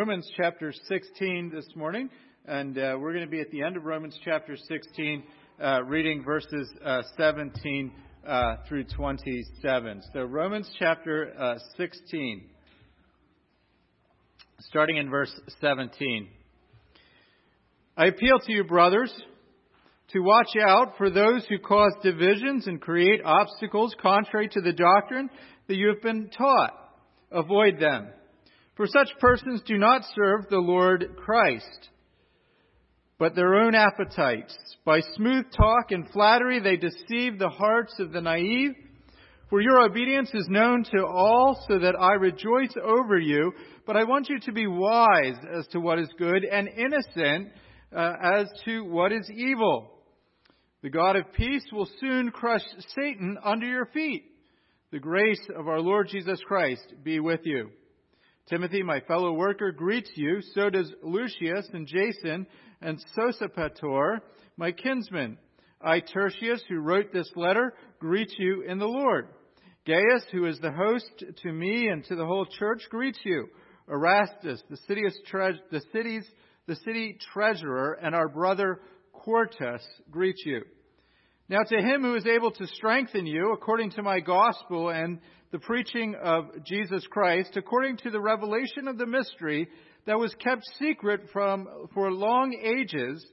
Romans chapter 16 this morning, and uh, we're going to be at the end of Romans chapter 16, uh, reading verses uh, 17 uh, through 27. So, Romans chapter uh, 16, starting in verse 17. I appeal to you, brothers, to watch out for those who cause divisions and create obstacles contrary to the doctrine that you have been taught. Avoid them. For such persons do not serve the Lord Christ, but their own appetites. By smooth talk and flattery, they deceive the hearts of the naive. For your obedience is known to all, so that I rejoice over you. But I want you to be wise as to what is good and innocent uh, as to what is evil. The God of peace will soon crush Satan under your feet. The grace of our Lord Jesus Christ be with you. Timothy, my fellow worker, greets you. So does Lucius and Jason and Sosipater, my kinsman. I, Tertius, who wrote this letter, greet you in the Lord. Gaius, who is the host to me and to the whole church, greets you. Erastus, the city's, tre- the city's, the city treasurer, and our brother Quartus greet you. Now to him who is able to strengthen you according to my gospel and the preaching of Jesus Christ, according to the revelation of the mystery that was kept secret from, for long ages,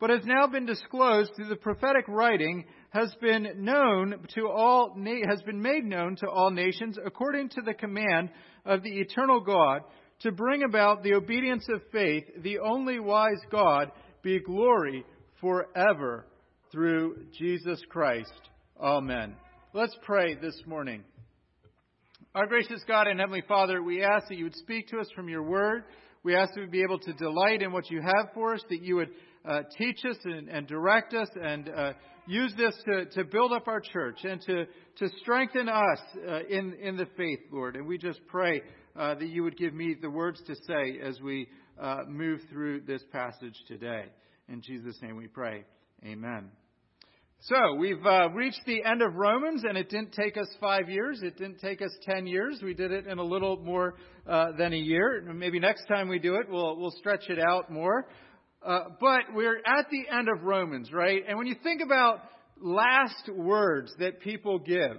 but has now been disclosed through the prophetic writing, has been known to all, has been made known to all nations according to the command of the eternal God to bring about the obedience of faith, the only wise God, be glory forever through Jesus Christ. Amen. Let's pray this morning. Our gracious God and Heavenly Father, we ask that you would speak to us from your word. We ask that we be able to delight in what you have for us, that you would uh, teach us and, and, direct us and uh, use this to, to, build up our church and to, to strengthen us uh, in, in the faith, Lord. And we just pray uh, that you would give me the words to say as we uh, move through this passage today. In Jesus' name we pray. Amen. So, we've uh, reached the end of Romans, and it didn't take us five years. It didn't take us ten years. We did it in a little more uh, than a year. Maybe next time we do it, we'll, we'll stretch it out more. Uh, but we're at the end of Romans, right? And when you think about last words that people give,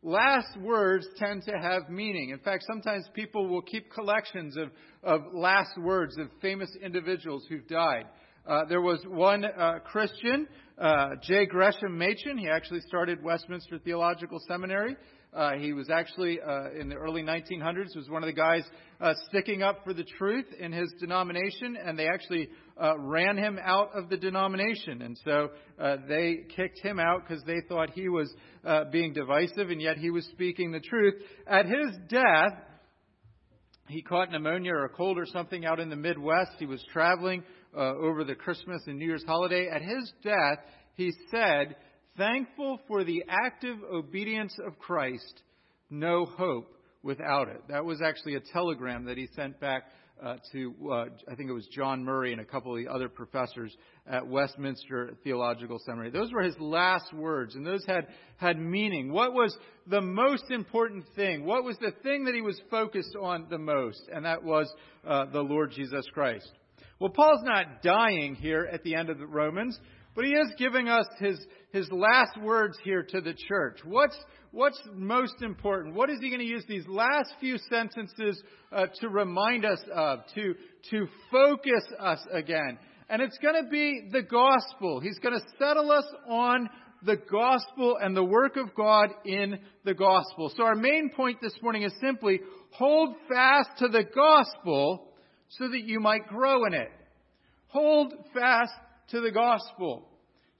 last words tend to have meaning. In fact, sometimes people will keep collections of, of last words of famous individuals who've died. Uh, there was one uh, Christian uh, J. Gresham Machen. He actually started Westminster Theological Seminary. Uh, he was actually uh, in the early 1900s was one of the guys uh, sticking up for the truth in his denomination, and they actually uh, ran him out of the denomination, and so uh, they kicked him out because they thought he was being divisive, and yet he was speaking the truth. At his death, he caught pneumonia or a cold or something out in the Midwest. He was traveling uh, over the Christmas and New Year's holiday. At his death, he said, Thankful for the active obedience of Christ, no hope without it. That was actually a telegram that he sent back uh, to, uh, I think it was John Murray and a couple of the other professors at Westminster Theological Seminary. Those were his last words, and those had, had meaning. What was the most important thing? What was the thing that he was focused on the most? And that was uh, the Lord Jesus Christ. Well, Paul's not dying here at the end of the Romans, but he is giving us his, his last words here to the church. What's, what's most important? What is he going to use these last few sentences uh, to remind us of, to, to focus us again? And it's going to be the gospel. He's going to settle us on the gospel and the work of God in the gospel. So our main point this morning is simply hold fast to the gospel so that you might grow in it. Hold fast to the gospel.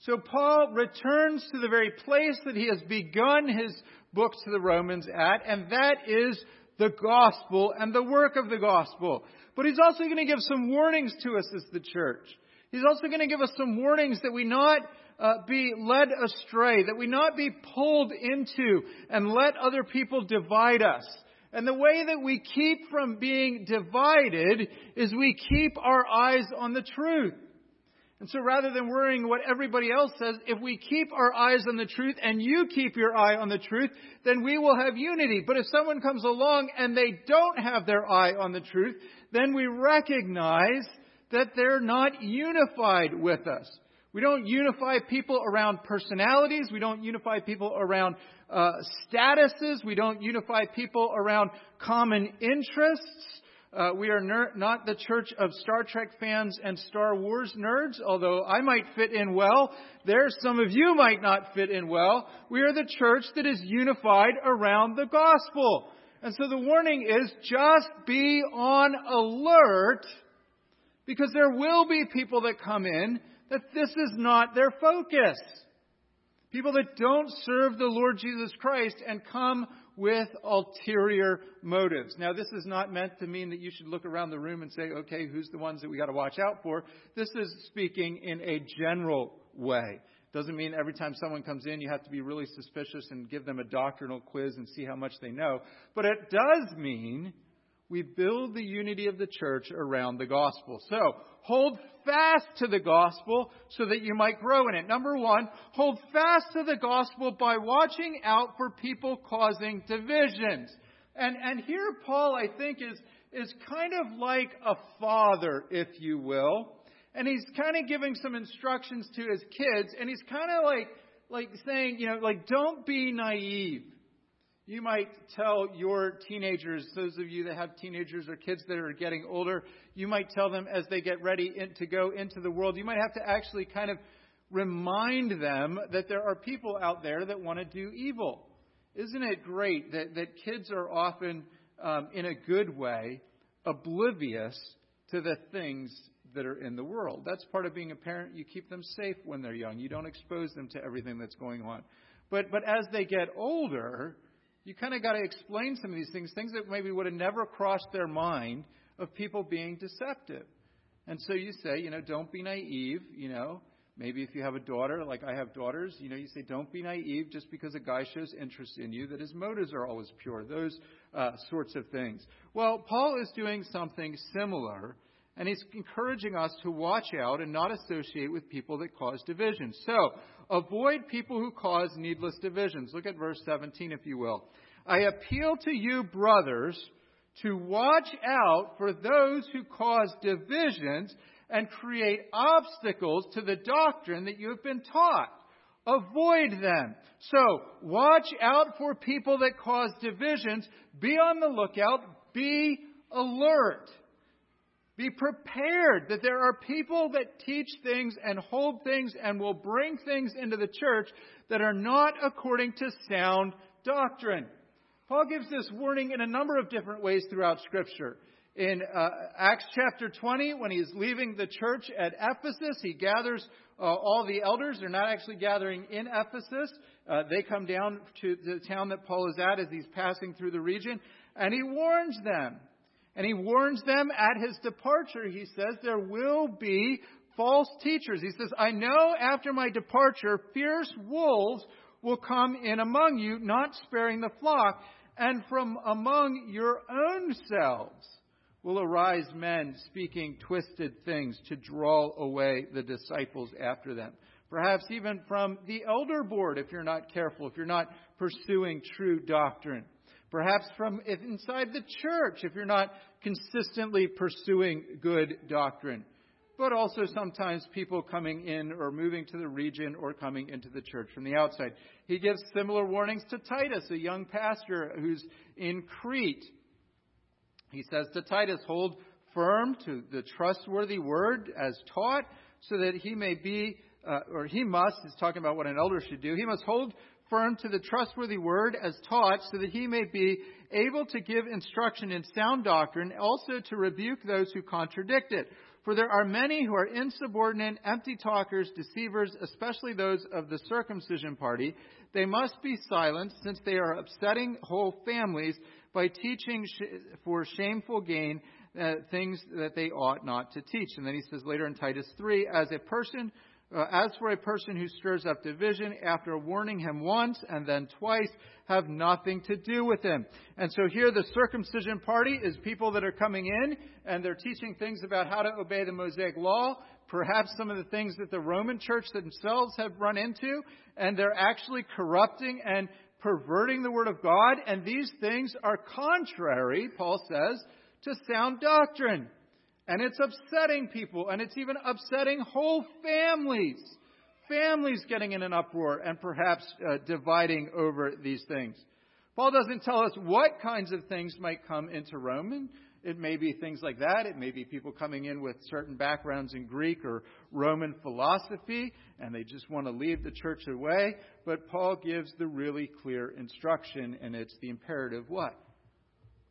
So Paul returns to the very place that he has begun his book to the Romans at, and that is the gospel and the work of the gospel. But he's also going to give some warnings to us as the church. He's also going to give us some warnings that we not uh, be led astray, that we not be pulled into and let other people divide us. And the way that we keep from being divided is we keep our eyes on the truth. And so rather than worrying what everybody else says, if we keep our eyes on the truth and you keep your eye on the truth, then we will have unity. But if someone comes along and they don't have their eye on the truth, then we recognize that they're not unified with us. We don't unify people around personalities. We don't unify people around uh, statuses. We don't unify people around common interests. Uh, we are ner- not the church of Star Trek fans and Star Wars nerds, although I might fit in well. There, some of you might not fit in well. We are the church that is unified around the gospel. And so the warning is just be on alert because there will be people that come in that this is not their focus. People that don't serve the Lord Jesus Christ and come with ulterior motives. Now, this is not meant to mean that you should look around the room and say, okay, who's the ones that we got to watch out for? This is speaking in a general way. Doesn't mean every time someone comes in you have to be really suspicious and give them a doctrinal quiz and see how much they know. But it does mean we build the unity of the church around the gospel. So, hold fast to the gospel so that you might grow in it. Number one, hold fast to the gospel by watching out for people causing divisions. And, and here Paul, I think, is, is kind of like a father, if you will. And he's kind of giving some instructions to his kids, and he's kind of like, like saying, you know, like, don't be naive. You might tell your teenagers, those of you that have teenagers or kids that are getting older, you might tell them as they get ready in, to go into the world, you might have to actually kind of remind them that there are people out there that want to do evil. Isn't it great that, that kids are often, um, in a good way, oblivious to the things that are in the world? That's part of being a parent. You keep them safe when they're young. You don't expose them to everything that's going on. But, but as they get older, you kind of got to explain some of these things, things that maybe would have never crossed their mind of people being deceptive. And so you say, you know, don't be naive, you know. Maybe if you have a daughter, like I have daughters, you know, you say, don't be naive just because a guy shows interest in you, that his motives are always pure. Those uh, sorts of things. Well, Paul is doing something similar, and he's encouraging us to watch out and not associate with people that cause divisions. So, avoid people who cause needless divisions. Look at verse 17, if you will. I appeal to you, brothers, to watch out for those who cause divisions and create obstacles to the doctrine that you have been taught. Avoid them. So, watch out for people that cause divisions. Be on the lookout. Be alert. Be prepared that there are people that teach things and hold things and will bring things into the church that are not according to sound doctrine. Paul gives this warning in a number of different ways throughout Scripture. In uh, Acts chapter 20, when he's leaving the church at Ephesus, he gathers uh, all the elders. They're not actually gathering in Ephesus. Uh, they come down to the town that Paul is at as he's passing through the region, and he warns them. And he warns them at his departure, he says, there will be false teachers. He says, I know after my departure, fierce wolves will come in among you, not sparing the flock, and from among your own selves will arise men speaking twisted things to draw away the disciples after them. Perhaps even from the elder board, if you're not careful, if you're not pursuing true doctrine. Perhaps from inside the church, if you're not consistently pursuing good doctrine but also sometimes people coming in or moving to the region or coming into the church from the outside. He gives similar warnings to Titus, a young pastor who's in Crete. He says to Titus, hold firm to the trustworthy word as taught, so that he may be, uh, or he must, he's talking about what an elder should do, he must hold firm to the trustworthy word as taught, so that he may be able to give instruction in sound doctrine, also to rebuke those who contradict it. For there are many who are insubordinate, empty talkers, deceivers, especially those of the circumcision party. They must be silenced, since they are upsetting whole families by teaching for shameful gain uh, things that they ought not to teach. And then he says later in Titus 3 As a person Uh, as for a person who stirs up division after warning him once and then twice, have nothing to do with him. And so here the circumcision party is people that are coming in and they're teaching things about how to obey the Mosaic law, perhaps some of the things that the Roman church themselves have run into, and they're actually corrupting and perverting the Word of God, and these things are contrary, Paul says, to sound doctrine. And it's upsetting people, and it's even upsetting whole families. Families getting in an uproar and perhaps uh, dividing over these things. Paul doesn't tell us what kinds of things might come into Roman. It may be things like that. It may be people coming in with certain backgrounds in Greek or Roman philosophy, and they just want to leave the church away. But Paul gives the really clear instruction, and it's the imperative what?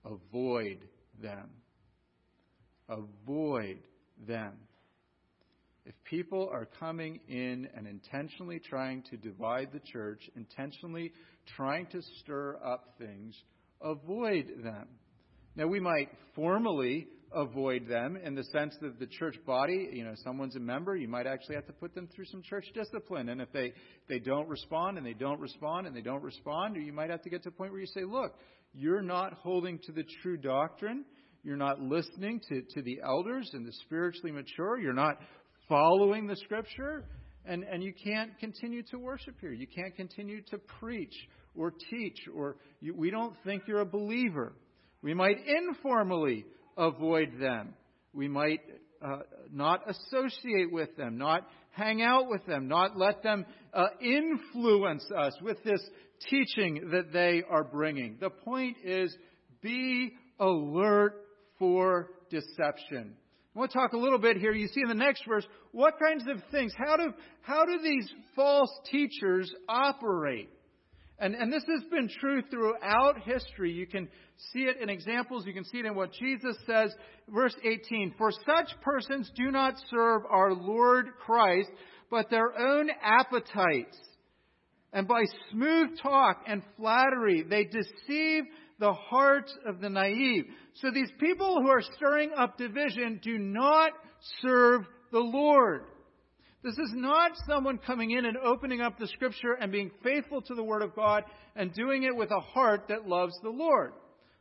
Avoid them. Avoid them. If people are coming in and intentionally trying to divide the church, intentionally trying to stir up things, avoid them. Now, we might formally avoid them in the sense that the church body, you know, someone's a member, you might actually have to put them through some church discipline. And if they, they don't respond and they don't respond and they don't respond, you might have to get to a point where you say, look, you're not holding to the true doctrine. You're not listening to, to the elders and the spiritually mature. You're not following the scripture. And, and you can't continue to worship here. You can't continue to preach or teach, or you, we don't think you're a believer. We might informally avoid them. We might uh, not associate with them, not hang out with them, not let them uh, influence us with this teaching that they are bringing. The point is be alert for deception. I want to talk a little bit here. You see in the next verse, what kinds of things, how do, how do these false teachers operate? And, and this has been true throughout history. You can see it in examples. You can see it in what Jesus says. Verse 18 For such persons do not serve our Lord Christ, but their own appetites. And by smooth talk and flattery, they deceive the hearts of the naive. So these people who are stirring up division do not serve the Lord. This is not someone coming in and opening up the scripture and being faithful to the Word of God and doing it with a heart that loves the Lord.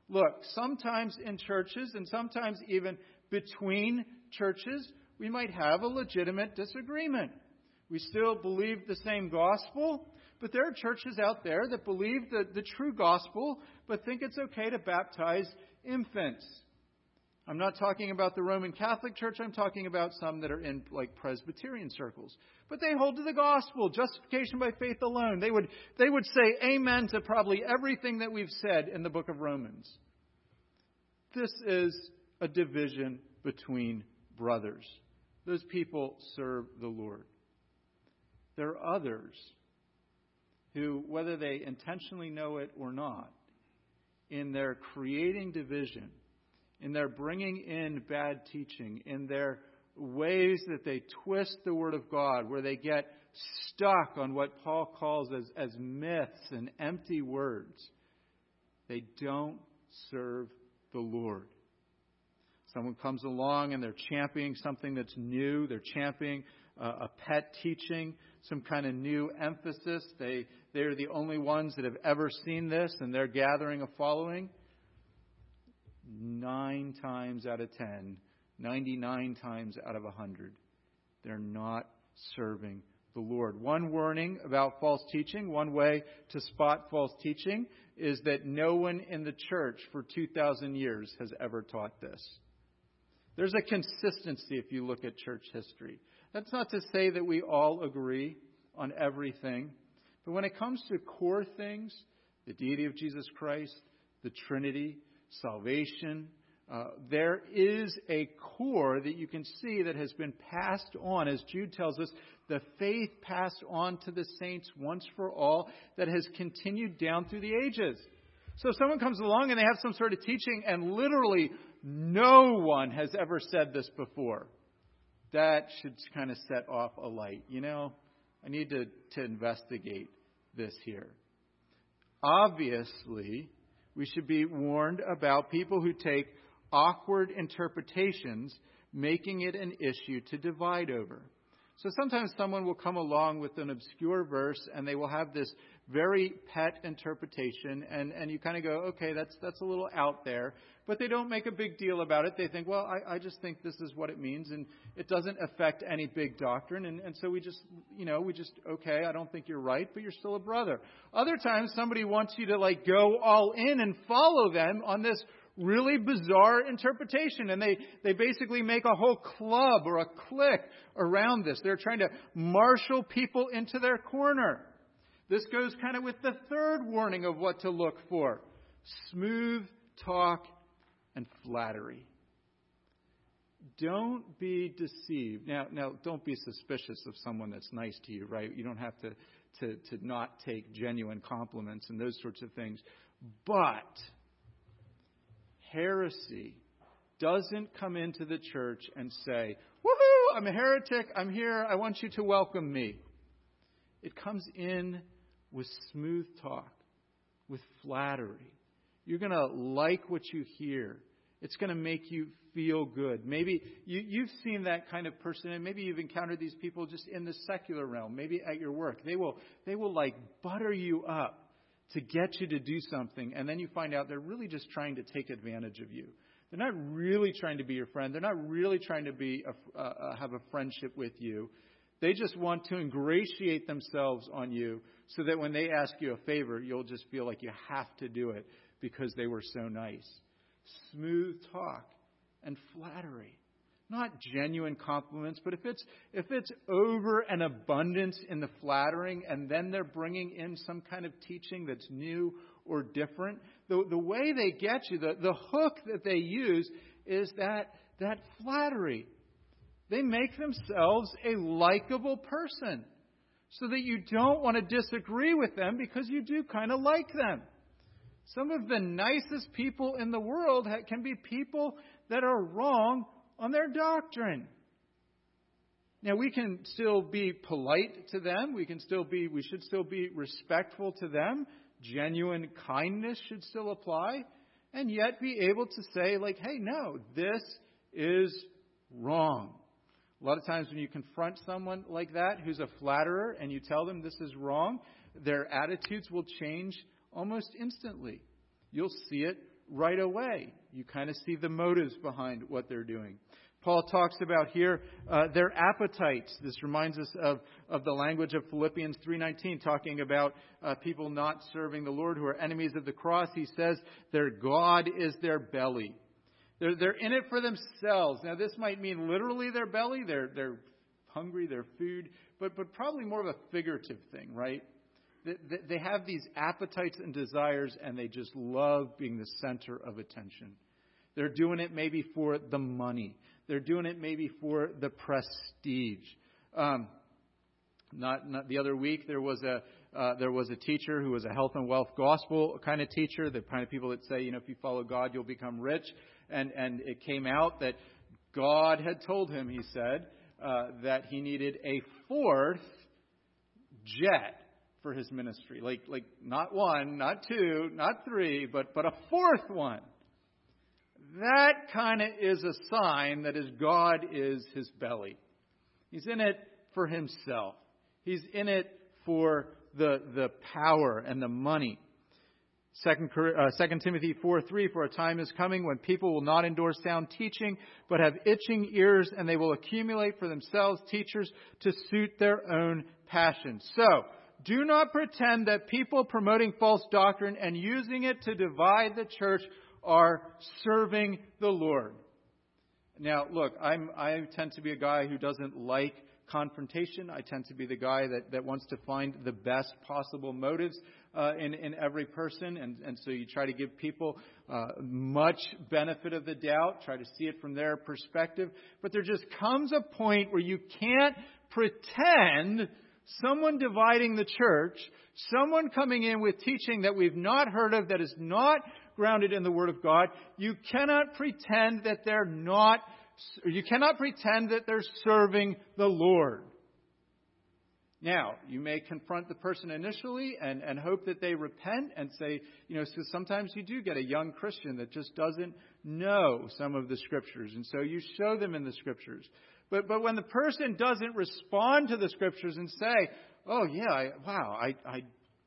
Look, sometimes in churches and sometimes even between churches, we might have a legitimate disagreement. We still believe the same gospel, but there are churches out there that believe the, the true gospel, but think it's okay to baptize infants. I'm not talking about the Roman Catholic Church. I'm talking about some that are in like Presbyterian circles. But they hold to the gospel, justification by faith alone. They would, they would say amen to probably everything that we've said in the book of Romans. This is a division between brothers. Those people serve the Lord. There are others who, whether they intentionally know it or not, in their creating division, in their bringing in bad teaching, in their ways that they twist the Word of God, where they get stuck on what Paul calls as, as myths and empty words. They don't serve the Lord. Someone comes along and they're championing something that's new. They're championing uh, a pet teaching, some kind of new emphasis. They, they're the only ones that have ever seen this and they're gathering a following nine times out of ten, 99 times out of a 100, they're not serving the Lord. One warning about false teaching, one way to spot false teaching, is that no one in the church for 2,000 years has ever taught this. There's a consistency if you look at church history. That's not to say that we all agree on everything, but when it comes to core things, the deity of Jesus Christ, the Trinity, salvation. Uh, there is a core that you can see that has been passed on, as Jude tells us, the faith passed on to the saints once for all that has continued down through the ages. So if someone comes along and they have some sort of teaching and literally no one has ever said this before, that should kind of set off a light. You know, I need to, to investigate this here. Obviously, we should be warned about people who take awkward interpretations, making it an issue to divide over. So sometimes someone will come along with an obscure verse and they will have this very pet interpretation and, and you kind of go, okay, that's, that's a little out there. But they don't make a big deal about it. They think, well, I, I just think this is what it means and it doesn't affect any big doctrine. And, and so we just, you know, we just, okay, I don't think you're right, but you're still a brother. Other times somebody wants you to like go all in and follow them on this really bizarre interpretation. And they, they basically make a whole club or a clique around this. They're trying to marshal people into their corner. This goes kind of with the third warning of what to look for smooth talk and flattery. Don't be deceived. Now, now, don't be suspicious of someone that's nice to you, right? You don't have to, to, to not take genuine compliments and those sorts of things. But heresy doesn't come into the church and say, Woohoo, I'm a heretic, I'm here, I want you to welcome me. It comes in with smooth talk, with flattery. You're going to like what you hear. It's going to make you feel good. Maybe you, you've seen that kind of person, and maybe you've encountered these people just in the secular realm, maybe at your work. They will, they will like butter you up to get you to do something, and then you find out they're really just trying to take advantage of you. They're not really trying to be your friend. They're not really trying to be a, uh, have a friendship with you. They just want to ingratiate themselves on you so that when they ask you a favor, you'll just feel like you have to do it because they were so nice. Smooth talk and flattery not genuine compliments, but if it's, if it's over an abundance in the flattering and then they're bringing in some kind of teaching that's new or different, the, the way they get you, the, the hook that they use is that, that flattery. They make themselves a likable person so that you don't want to disagree with them because you do kind of like them. Some of the nicest people in the world can be people that are wrong on their doctrine. Now we can still be polite to them. We can still be we should still be respectful to them. Genuine kindness should still apply and yet be able to say like, "Hey, no, this is wrong." A lot of times when you confront someone like that who's a flatterer and you tell them this is wrong, their attitudes will change almost instantly. You'll see it right away. You kind of see the motives behind what they're doing. Paul talks about here uh, their appetites. This reminds us of, of the language of Philippians 3:19, talking about uh, people not serving the Lord who are enemies of the cross. He says their God is their belly. They're, they're in it for themselves. Now, this might mean literally their belly. They're, they're hungry, their food, but, but probably more of a figurative thing, right? They have these appetites and desires, and they just love being the center of attention. They're doing it maybe for the money. They're doing it maybe for the prestige. Um, not, not the other week there was a uh, there was a teacher who was a health and wealth gospel kind of teacher, the kind of people that say, you know, if you follow God, you'll become rich. And and it came out that God had told him, he said, uh, that he needed a fourth jet for his ministry. Like, like not one, not two, not three, but, but a fourth one. That kind of is a sign that his God is his belly. He's in it for himself. He's in it for the, the power and the money. Second, uh, 2 Timothy 4 3 For a time is coming when people will not endure sound teaching, but have itching ears, and they will accumulate for themselves teachers to suit their own passions. So, do not pretend that people promoting false doctrine and using it to divide the church are serving the Lord. Now, look, I'm, I tend to be a guy who doesn't like confrontation. I tend to be the guy that, that wants to find the best possible motives uh, in, in every person. And, and so you try to give people uh, much benefit of the doubt, try to see it from their perspective. But there just comes a point where you can't pretend someone dividing the church, someone coming in with teaching that we've not heard of, that is not grounded in the Word of God, you cannot pretend that they're not, you cannot pretend that they're serving the Lord. Now, you may confront the person initially and, and hope that they repent and say, you know, so sometimes you do get a young Christian that just doesn't know some of the scriptures, and so you show them in the scriptures. But, but when the person doesn't respond to the scriptures and say, oh yeah, I, wow, I, I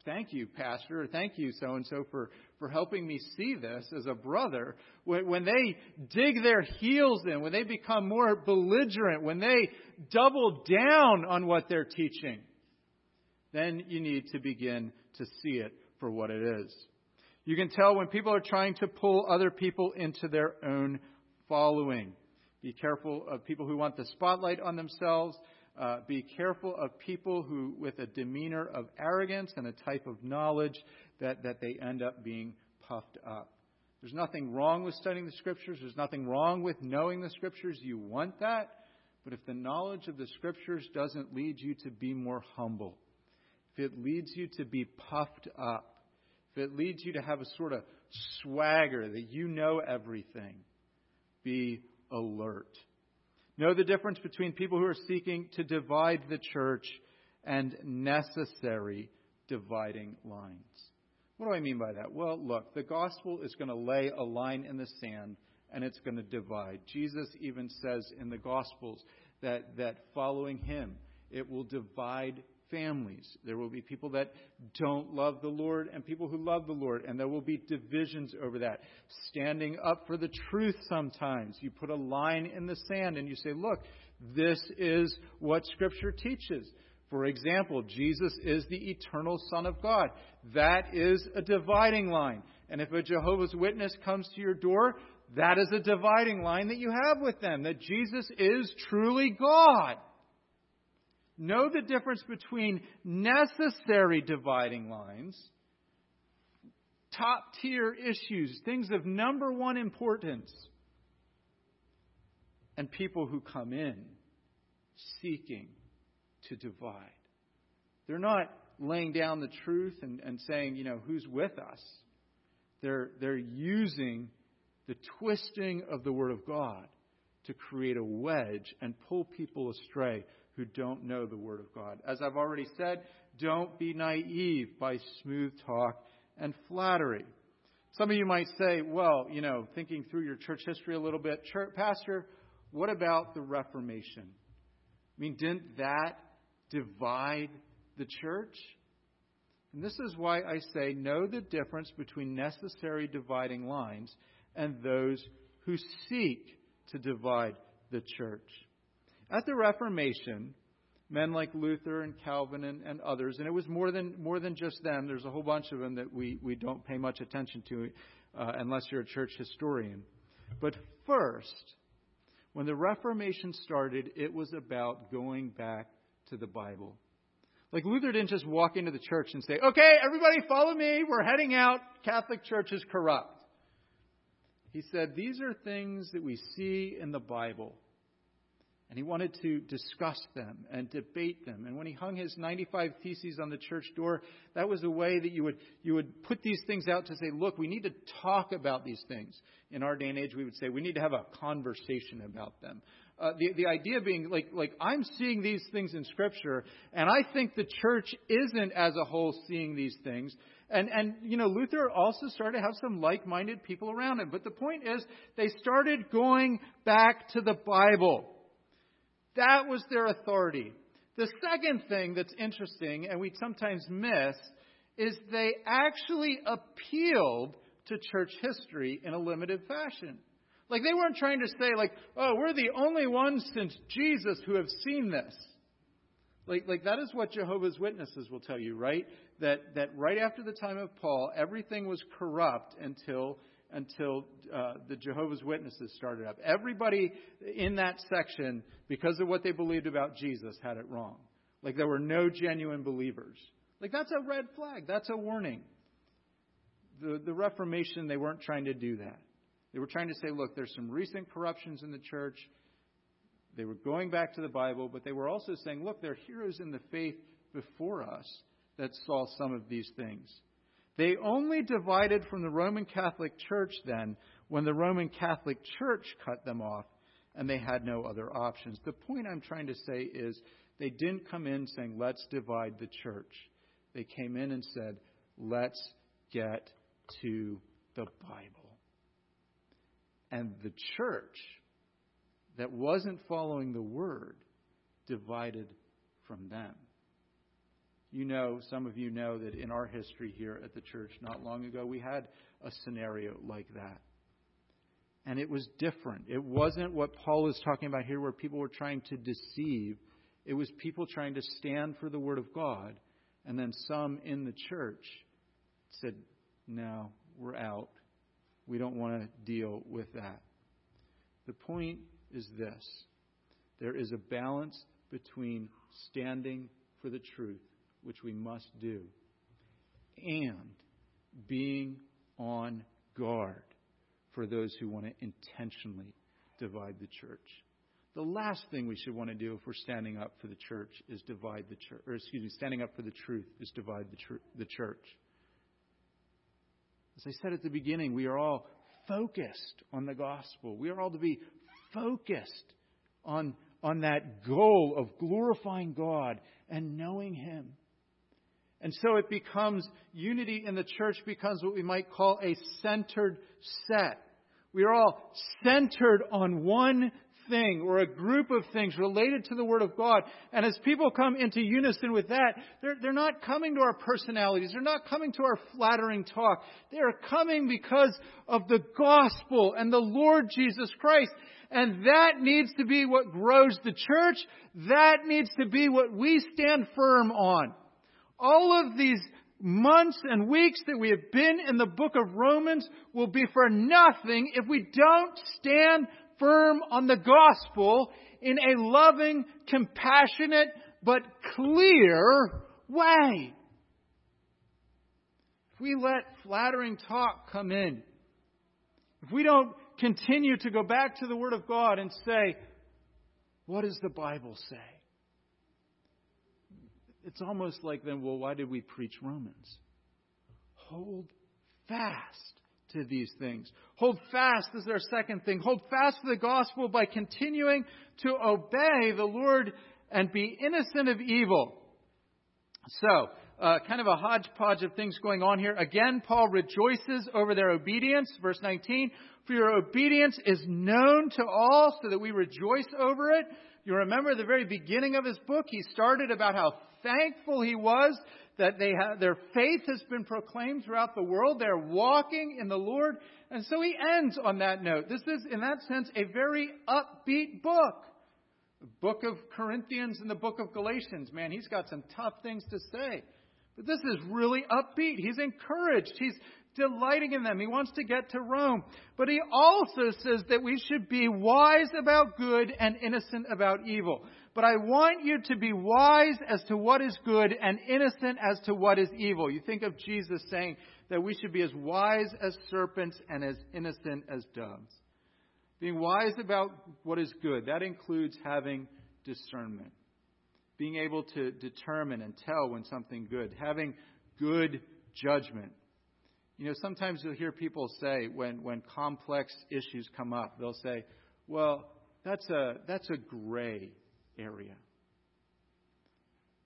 thank you, Pastor, or thank you, so and so, for, for helping me see this as a brother. When, when they dig their heels in, when they become more belligerent, when they double down on what they're teaching, then you need to begin to see it for what it is. You can tell when people are trying to pull other people into their own following. Be careful of people who want the spotlight on themselves. Uh, be careful of people who, with a demeanor of arrogance and a type of knowledge, that, that they end up being puffed up. There's nothing wrong with studying the Scriptures. There's nothing wrong with knowing the Scriptures. You want that. But if the knowledge of the Scriptures doesn't lead you to be more humble, if it leads you to be puffed up, if it leads you to have a sort of swagger that you know everything, be alert. Know the difference between people who are seeking to divide the church and necessary dividing lines. What do I mean by that? Well, look, the gospel is going to lay a line in the sand and it's going to divide. Jesus even says in the gospels that, that following him, it will divide families. There will be people that don't love the Lord and people who love the Lord, and there will be divisions over that. Standing up for the truth sometimes. You put a line in the sand and you say, look, this is what Scripture teaches. For example, Jesus is the eternal Son of God. That is a dividing line. And if a Jehovah's Witness comes to your door, that is a dividing line that you have with them, that Jesus is truly God. Know the difference between necessary dividing lines, top tier issues, things of number one importance, and people who come in seeking to divide. They're not laying down the truth and, and saying, you know, who's with us. They're, they're using the twisting of the Word of God to create a wedge and pull people astray who don't know the Word of God. As I've already said, don't be naive by smooth talk and flattery. Some of you might say, well, you know, thinking through your church history a little bit, Pastor, what about the Reformation? I mean, didn't that divide the church? And this is why I say know the difference between necessary dividing lines and those who seek to divide the church. At the Reformation, men like Luther and Calvin and, and, others, and it was more than more than just them. There's a whole bunch of them that we, we don't pay much attention to uh, unless you're a church historian. But first, when the Reformation started, it was about going back to the Bible. Like Luther didn't just walk into the church and say, "Okay, everybody, follow me. We're heading out. Catholic Church is corrupt." He said, "These are things that we see in the Bible." And he wanted to discuss them and debate them. And when he hung his 95 Theses on the church door, that was a way that you would, you would put these things out to say, look, we need to talk about these things. In our day and age, we would say we need to have a conversation about them. Uh, the, the idea being like, like, I'm seeing these things in Scripture, and I think the church isn't as a whole seeing these things. And, and, you know, Luther also started to have some like minded people around him. But the point is, they started going back to the Bible. That was their authority. The second thing that's interesting, and we sometimes miss, is they actually appealed to church history in a limited fashion. Like they weren't trying to say, like, oh, we're the only ones since Jesus who have seen this. Like, like that is what Jehovah's Witnesses will tell you, right? That, that right after the time of Paul, everything was corrupt until until uh, the Jehovah's Witnesses started up. Everybody in that section, because of what they believed about Jesus, had it wrong. Like there were no genuine believers. Like that's a red flag. That's a warning. The, the Reformation, they weren't trying to do that. They were trying to say, look, there's some recent corruptions in the church. They were going back to the Bible, but they were also saying, look, there are heroes in the faith before us that saw some of these things. They only divided from the Roman Catholic Church then when the Roman Catholic Church cut them off and they had no other options. The point I'm trying to say is they didn't come in saying, let's divide the church. They came in and said, let's get to the Bible. And the church that wasn't following the word divided from them. You know, some of you know that in our history here at the church not long ago, we had a scenario like that. And it was different. It wasn't what Paul is talking about here, where people were trying to deceive. It was people trying to stand for the Word of God. And then some in the church said, No, we're out. We don't want to deal with that. The point is this there is a balance between standing for the truth, which we must do, and being on guard for those who want to intentionally divide the church. The last thing we should want to do if we're standing up for the church is divide the church, or excuse me, standing up for the truth is divide the, tr- the church. As I said at the beginning, we are all focused on the gospel. We are all to be focused on, on that goal of glorifying God and knowing Him. And so it becomes, unity in the church becomes what we might call a centered set. We are all centered on one thing or a group of things related to the Word of God. And as people come into unison with that, they're, they're not coming to our personalities. They're not coming to our flattering talk. They are coming because of the gospel and the Lord Jesus Christ. And that needs to be what grows the church. That needs to be what we stand firm on. All of these months and weeks that we have been in the book of Romans will be for nothing if we don't stand firm on the gospel in a loving, compassionate, but clear way. If we let flattering talk come in, if we don't continue to go back to the Word of God and say, what does the Bible say? It's almost like then, well, why did we preach Romans? Hold fast to these things. Hold fast is our second thing. Hold fast to the gospel by continuing to obey the Lord and be innocent of evil. So, uh, kind of a hodgepodge of things going on here. Again, Paul rejoices over their obedience. Verse 19, for your obedience is known to all so that we rejoice over it. You remember the very beginning of his book, he started about how thankful he was that they have, their faith has been proclaimed throughout the world. They're walking in the Lord. And so he ends on that note. This is, in that sense, a very upbeat book. The book of Corinthians and the book of Galatians. Man, he's got some tough things to say. But this is really upbeat. He's encouraged. He's delighting in them. He wants to get to Rome. But he also says that we should be wise about good and innocent about evil. But I want you to be wise as to what is good and innocent as to what is evil. You think of Jesus saying that we should be as wise as serpents and as innocent as doves. Being wise about what is good, that includes having discernment. Being able to determine and tell when something good. Having good judgment. You know, sometimes you'll hear people say when, when complex issues come up, they'll say, well, that's a, that's a gray area.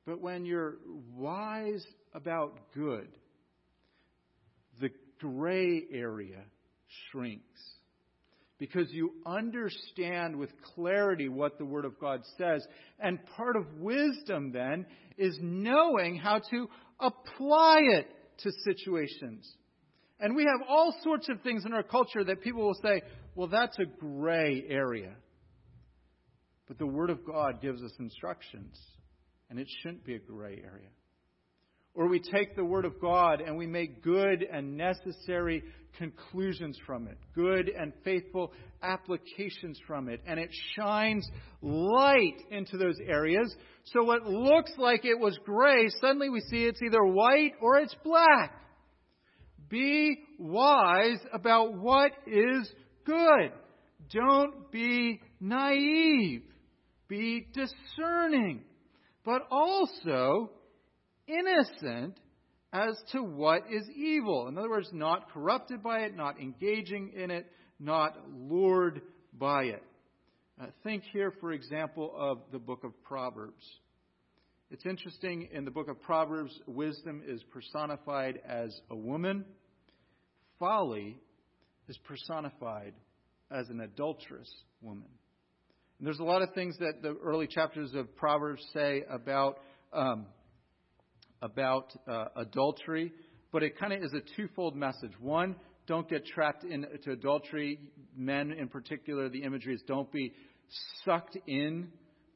But when you're wise about good, the gray area shrinks. Because you understand with clarity what the Word of God says. And part of wisdom then is knowing how to apply it to situations. And we have all sorts of things in our culture that people will say, well, that's a gray area. But the Word of God gives us instructions, and it shouldn't be a gray area. Or we take the Word of God and we make good and necessary conclusions from it, good and faithful applications from it, and it shines light into those areas. So what looks like it was gray, suddenly we see it's either white or it's black. Be wise about what is good. Don't be naive be discerning, but also innocent as to what is evil. In other words, not corrupted by it, not engaging in it, not lured by it. Uh, think here, for example, of the book of Proverbs. It's interesting in the book of Proverbs, wisdom is personified as a woman, folly is personified as an adulterous woman. And there's a lot of things that the early chapters of Proverbs say about um, about uh, adultery, but it kind of is a twofold message. One, don't get trapped into adultery. Men, in particular, the imagery is don't be sucked in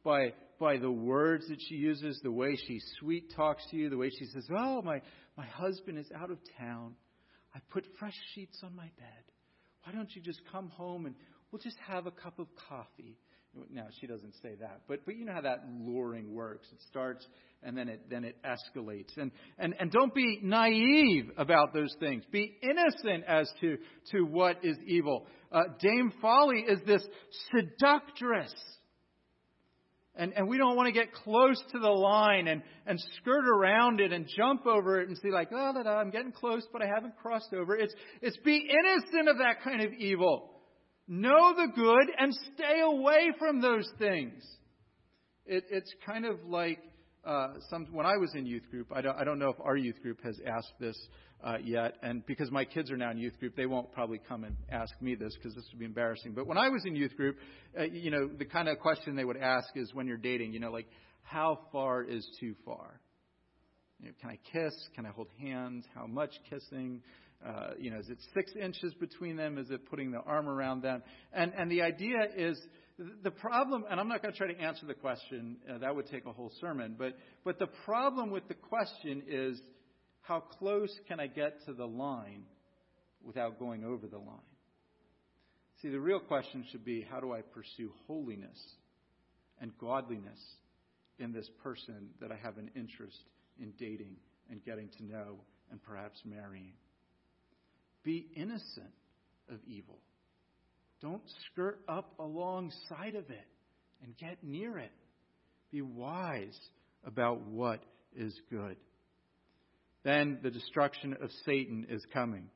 by by the words that she uses, the way she sweet talks to you, the way she says, "Oh, my my husband is out of town. I put fresh sheets on my bed. Why don't you just come home and we'll just have a cup of coffee?" Now she doesn't say that, but but you know how that luring works. It starts and then it then it escalates. And and and don't be naive about those things. Be innocent as to to what is evil. Uh, Dame Folly is this seductress. And, and we don't want to get close to the line and, and skirt around it and jump over it and see like, oh, da, da, I'm getting close, but I haven't crossed over. It's, it's be innocent of that kind of evil. Know the good and stay away from those things. It, it's kind of like uh, some, when I was in youth group, I don't, I don't know if our youth group has asked this uh, yet, and because my kids are now in youth group, they won't probably come and ask me this because this would be embarrassing. But when I was in youth group, uh, you know, the kind of question they would ask is when you're dating, you know, like, how far is too far? You know, can I kiss? Can I hold hands? How much kissing? Uh, you know, is it six inches between them? Is it putting the arm around them? And and the idea is the problem, and I'm not going to try to answer the question. Uh, that would take a whole sermon. But but the problem with the question is, how close can I get to the line without going over the line? See, the real question should be, how do I pursue holiness and godliness in this person that I have an interest in dating and getting to know and perhaps marrying? Be innocent of evil. Don't skirt up alongside of it and get near it. Be wise about what is good. Then the destruction of Satan is coming.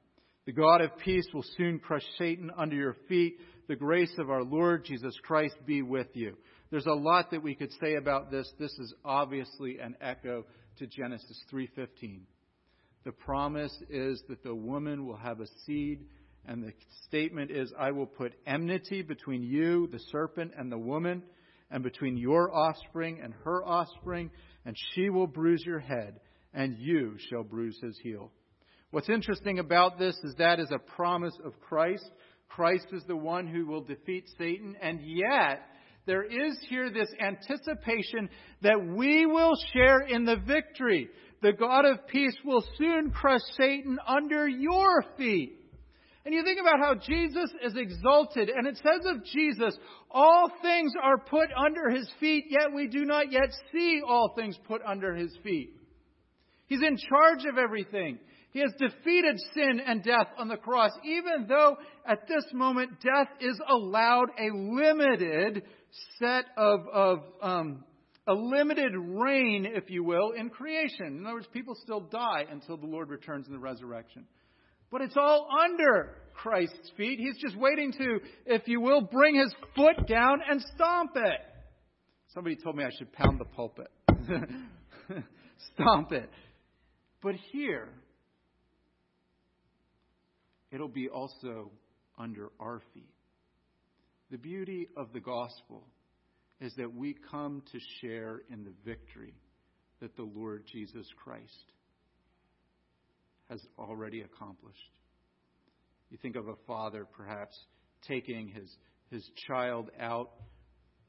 The God of peace will soon crush Satan under your feet. The grace of our Lord Jesus Christ be with you. There's a lot that we could say about this. This is obviously an echo to Genesis 3:15. The promise is that the woman will have a seed, and the statement is, I will put enmity between you, the serpent, and the woman, and between your offspring and her offspring, and she will bruise your head, and you shall bruise his heel. What's interesting about this is that is a promise of Christ. Christ is the one who will defeat Satan, and yet, there is here this anticipation that we will share in the victory the God of peace will soon crush Satan under your feet. And you think about how Jesus is exalted, and it says of Jesus, all things are put under his feet, yet we do not yet see all things put under his feet. He's in charge of everything. He has defeated sin and death on the cross, even though at this moment death is allowed a limited set of, of um, a limited reign, if you will, in creation. In other words, people still die until the Lord returns in the resurrection. But it's all under Christ's feet. He's just waiting to, if you will, bring his foot down and stomp it. Somebody told me I should pound the pulpit. stomp it. But here, it'll be also under our feet. The beauty of the gospel is that we come to share in the victory that the Lord Jesus Christ has already accomplished. You think of a father perhaps taking his, his child out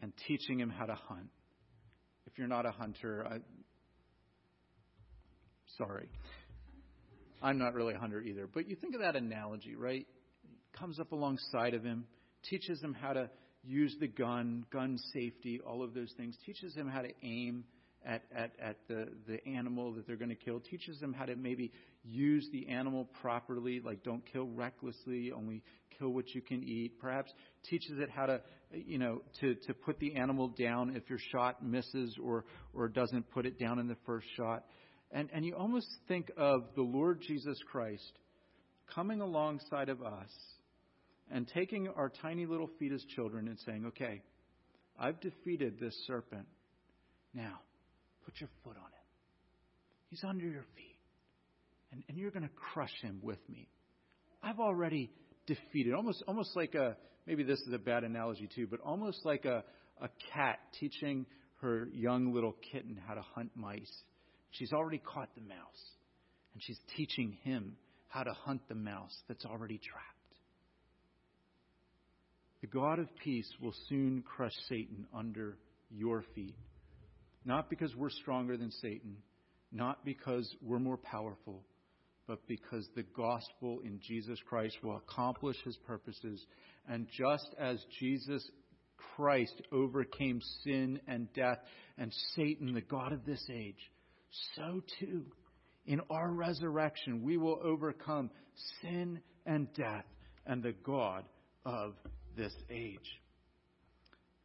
and teaching him how to hunt. If you're not a hunter, I, sorry. I'm not really a hunter either. But you think of that analogy, right? Comes up alongside of him, teaches him how to use the gun, gun safety, all of those things. Teaches them how to aim at, at, at the, the animal that they're going to kill. Teaches them how to maybe use the animal properly, like don't kill recklessly, only kill what you can eat. Perhaps teaches it how to, you know, to, to put the animal down if your shot misses or, or doesn't put it down in the first shot. And, and you almost think of the Lord Jesus Christ coming alongside of us and taking our tiny little feet as children and saying, okay, I've defeated this serpent. Now, put your foot on him. He's under your feet. And, and you're going to crush him with me. I've already defeated, almost, almost like a, maybe this is a bad analogy too, but almost like a, a cat teaching her young little kitten how to hunt mice. She's already caught the mouse, and she's teaching him how to hunt the mouse that's already trapped. The God of peace will soon crush Satan under your feet. Not because we're stronger than Satan, not because we're more powerful, but because the gospel in Jesus Christ will accomplish his purposes. And just as Jesus Christ overcame sin and death and Satan, the God of this age, so too, in our resurrection, we will overcome sin and death and the God of this age.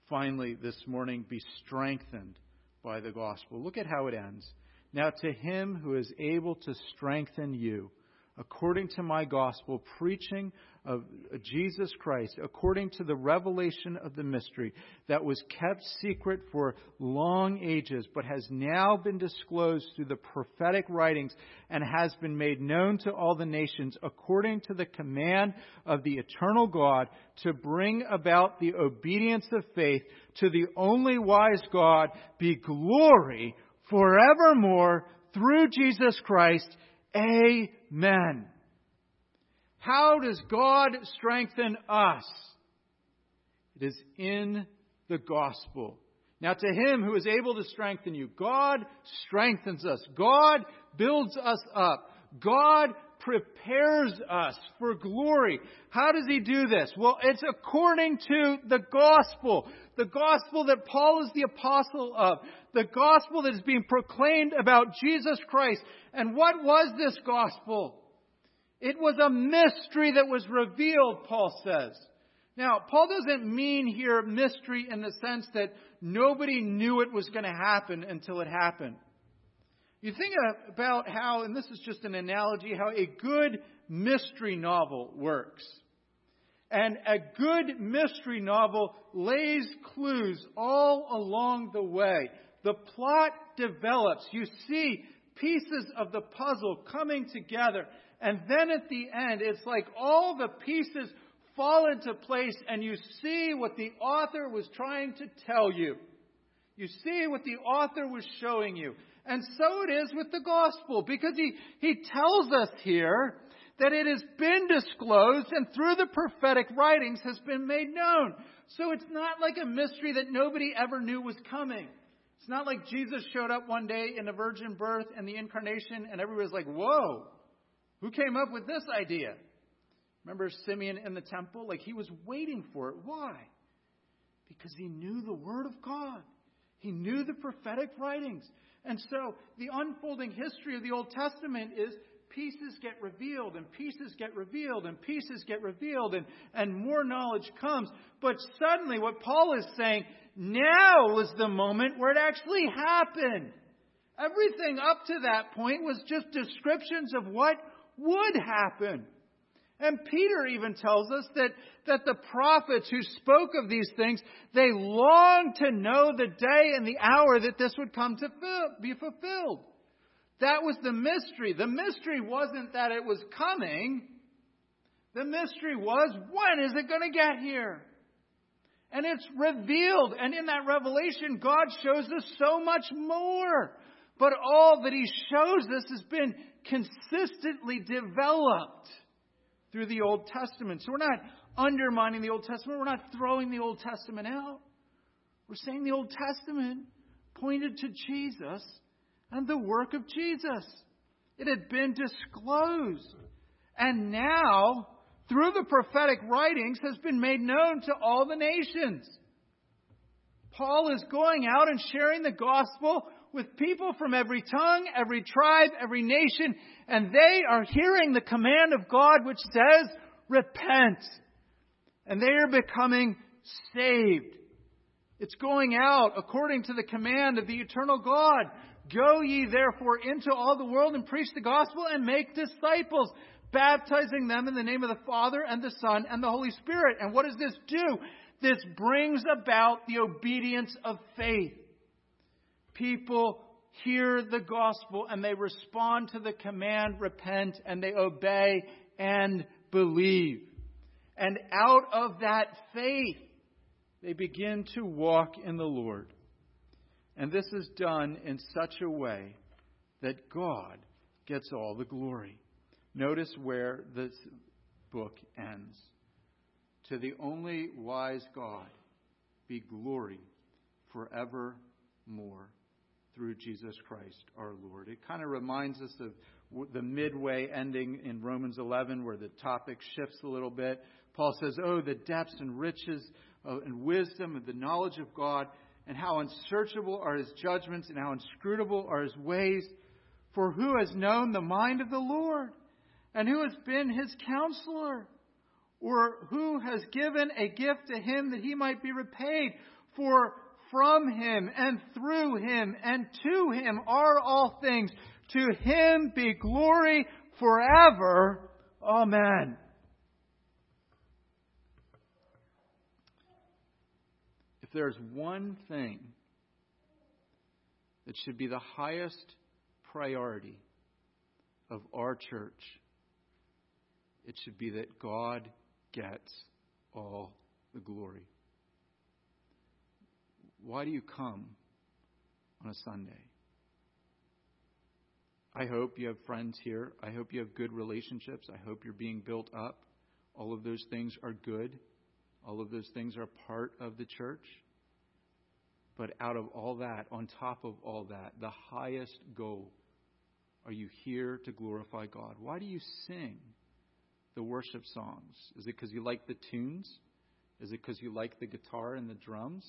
Finally, this morning, be strengthened by the gospel. Look at how it ends. Now, to him who is able to strengthen you, according to my gospel, preaching of Jesus Christ, according to the revelation of the mystery that was kept secret for long ages, but has now been disclosed through the prophetic writings and has been made known to all the nations, according to the command of the eternal God, to bring about the obedience of faith to the only wise God, be glory forevermore through Jesus Christ. Amen. How does God strengthen us? It is in the gospel. Now, to him who is able to strengthen you, God strengthens us. God builds us up. God prepares us for glory. How does he do this? Well, it's according to the gospel. The gospel that Paul is the apostle of. The gospel that is being proclaimed about Jesus Christ. And what was this gospel? It was a mystery that was revealed, Paul says. Now, Paul doesn't mean here mystery in the sense that nobody knew it was going to happen until it happened. You think about how, and this is just an analogy, how a good mystery novel works. And a good mystery novel lays clues all along the way. The plot develops. You see pieces of the puzzle coming together. And then at the end, it's like all the pieces fall into place and you see what the author was trying to tell you. You see what the author was showing you. And so it is with the gospel, because he, he tells us here that it has been disclosed and through the prophetic writings has been made known. So it's not like a mystery that nobody ever knew was coming. It's not like Jesus showed up one day in the virgin birth and the incarnation and everybody was like, whoa, who came up with this idea? Remember Simeon in the temple? Like he was waiting for it. Why? Because he knew the Word of God. He knew the prophetic writings. And so the unfolding history of the Old Testament is pieces get revealed and pieces get revealed and pieces get revealed and, and more knowledge comes. But suddenly what Paul is saying, now was the moment where it actually happened. Everything up to that point was just descriptions of what would happen. And Peter even tells us that, that the prophets who spoke of these things, they longed to know the day and the hour that this would come to be fulfilled. That was the mystery. The mystery wasn't that it was coming. The mystery was, when is it going to get here? And it's revealed. And in that revelation, God shows us so much more. But all that He shows us has been consistently developed through the Old Testament. So we're not undermining the Old Testament. We're not throwing the Old Testament out. We're saying the Old Testament pointed to Jesus and the work of Jesus. It had been disclosed. And now, through the prophetic writings, has been made known to all the nations. Paul is going out and sharing the gospel with people from every tongue, every tribe, every nation, and they are hearing the command of God which says, repent. And they are becoming saved. It's going out according to the command of the eternal God. Go ye therefore into all the world and preach the gospel and make disciples, baptizing them in the name of the Father and the Son and the Holy Spirit. And what does this do? This brings about the obedience of faith people hear the gospel and they respond to the command, repent, and they obey and believe. And out of that faith, they begin to walk in the Lord. And this is done in such a way that God gets all the glory. Notice where this book ends. To the only wise God be glory forevermore through Jesus Christ our Lord. It kind of reminds us of the midway ending in Romans 11 where the topic shifts a little bit. Paul says, Oh, the depths and riches and wisdom and the knowledge of God, and how unsearchable are his judgments and how inscrutable are his ways. For who has known the mind of the Lord? And who has been his counselor? Or who has given a gift to him that he might be repaid? For from him and through him and to him are all things. To him be glory forever. Amen. If there's one thing that should be the highest priority of our church, it should be that God gets all the glory. Why do you come on a Sunday? I hope you have friends here. I hope you have good relationships. I hope you're being built up. All of those things are good. All of those things are part of the church. But out of all that, on top of all that, the highest goal are you here to glorify God? Why do you sing the worship songs? Is it because you like the tunes? Is it because you like the guitar and the drums?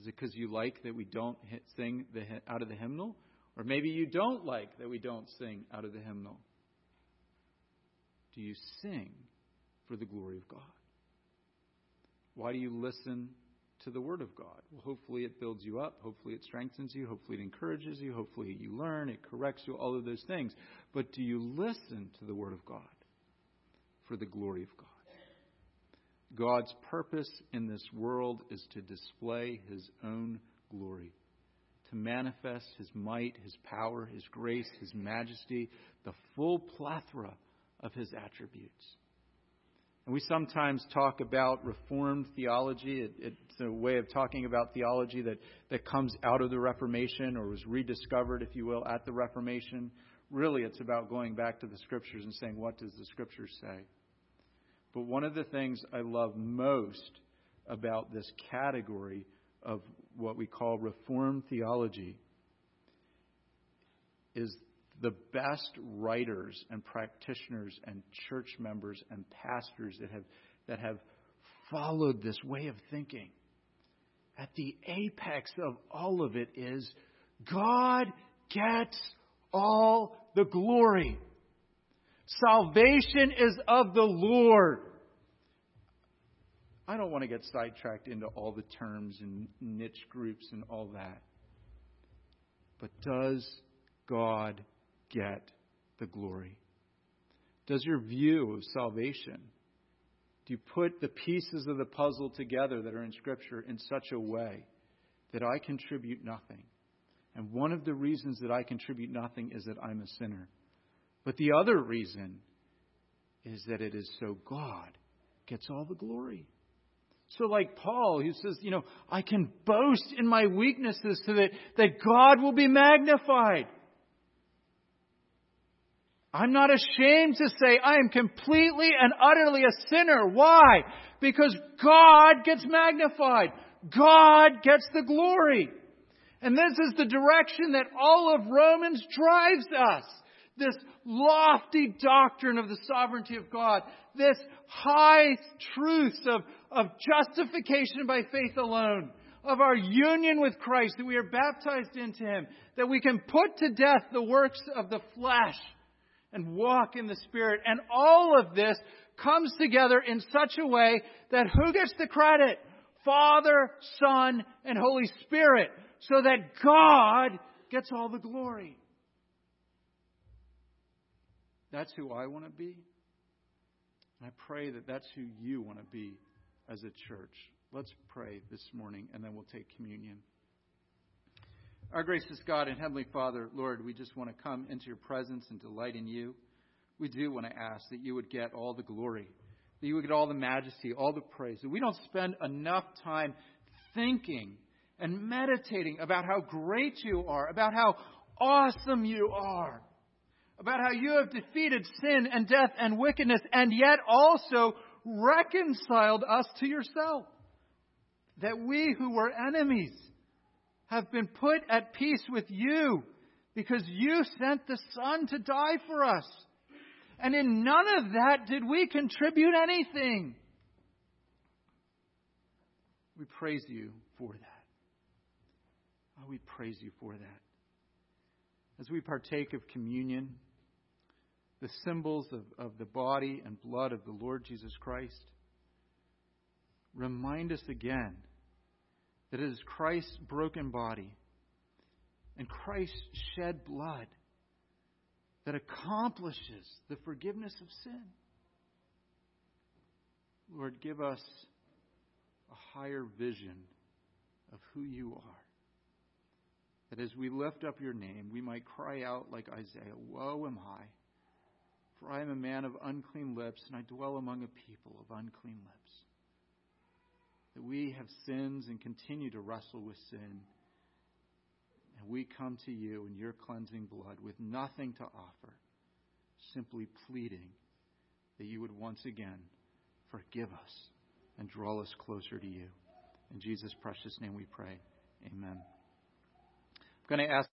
Is it because you like that we don't sing the, out of the hymnal? Or maybe you don't like that we don't sing out of the hymnal. Do you sing for the glory of God? Why do you listen to the Word of God? Well, hopefully it builds you up. Hopefully it strengthens you. Hopefully it encourages you. Hopefully you learn. It corrects you. All of those things. But do you listen to the Word of God for the glory of God? God's purpose in this world is to display His own glory, to manifest His might, His power, His grace, His majesty, the full plethora of His attributes. And we sometimes talk about Reformed theology. It, it's a way of talking about theology that, that comes out of the Reformation or was rediscovered, if you will, at the Reformation. Really, it's about going back to the Scriptures and saying, what does the Scriptures say? But one of the things I love most about this category of what we call Reformed theology is the best writers and practitioners and church members and pastors that have, that have followed this way of thinking. At the apex of all of it is God gets all the glory. Salvation is of the Lord. I don't want to get sidetracked into all the terms and niche groups and all that. But does God get the glory? Does your view of salvation, do you put the pieces of the puzzle together that are in Scripture in such a way that I contribute nothing? And one of the reasons that I contribute nothing is that I'm a sinner. But the other reason is that it is so God gets all the glory. So, like Paul, who says, you know, I can boast in my weaknesses so that, that God will be magnified. I'm not ashamed to say I am completely and utterly a sinner. Why? Because God gets magnified. God gets the glory. And this is the direction that all of Romans drives us this lofty doctrine of the sovereignty of God, this high truths of, of justification by faith alone, of our union with Christ, that we are baptized into Him, that we can put to death the works of the flesh and walk in the Spirit. And all of this comes together in such a way that who gets the credit? Father, Son, and Holy Spirit. So that God gets all the glory. That's who I want to be. And I pray that that's who you want to be as a church. Let's pray this morning, and then we'll take communion. Our gracious God and Heavenly Father, Lord, we just want to come into your presence and delight in you. We do want to ask that you would get all the glory, that you would get all the majesty, all the praise. That we don't spend enough time thinking and meditating about how great you are, about how awesome you are, about how you have defeated sin and death and wickedness and yet also reconciled us to yourself. That we who were enemies have been put at peace with you because you sent the Son to die for us. And in none of that did we contribute anything. We praise you for that. Oh, we praise you for that. As we partake of communion, the symbols of, of the body and blood of the Lord Jesus Christ, remind us again that it is Christ's broken body and Christ's shed blood that accomplishes the forgiveness of sin. Lord, give us a higher vision of who you are. That as we lift up your name, we might cry out like Isaiah Woe am I, for I am a man of unclean lips, and I dwell among a people of unclean lips. That we have sins and continue to wrestle with sin. And we come to you in your cleansing blood with nothing to offer, simply pleading that you would once again forgive us and draw us closer to you. In Jesus' precious name we pray. Amen. I'm going to ask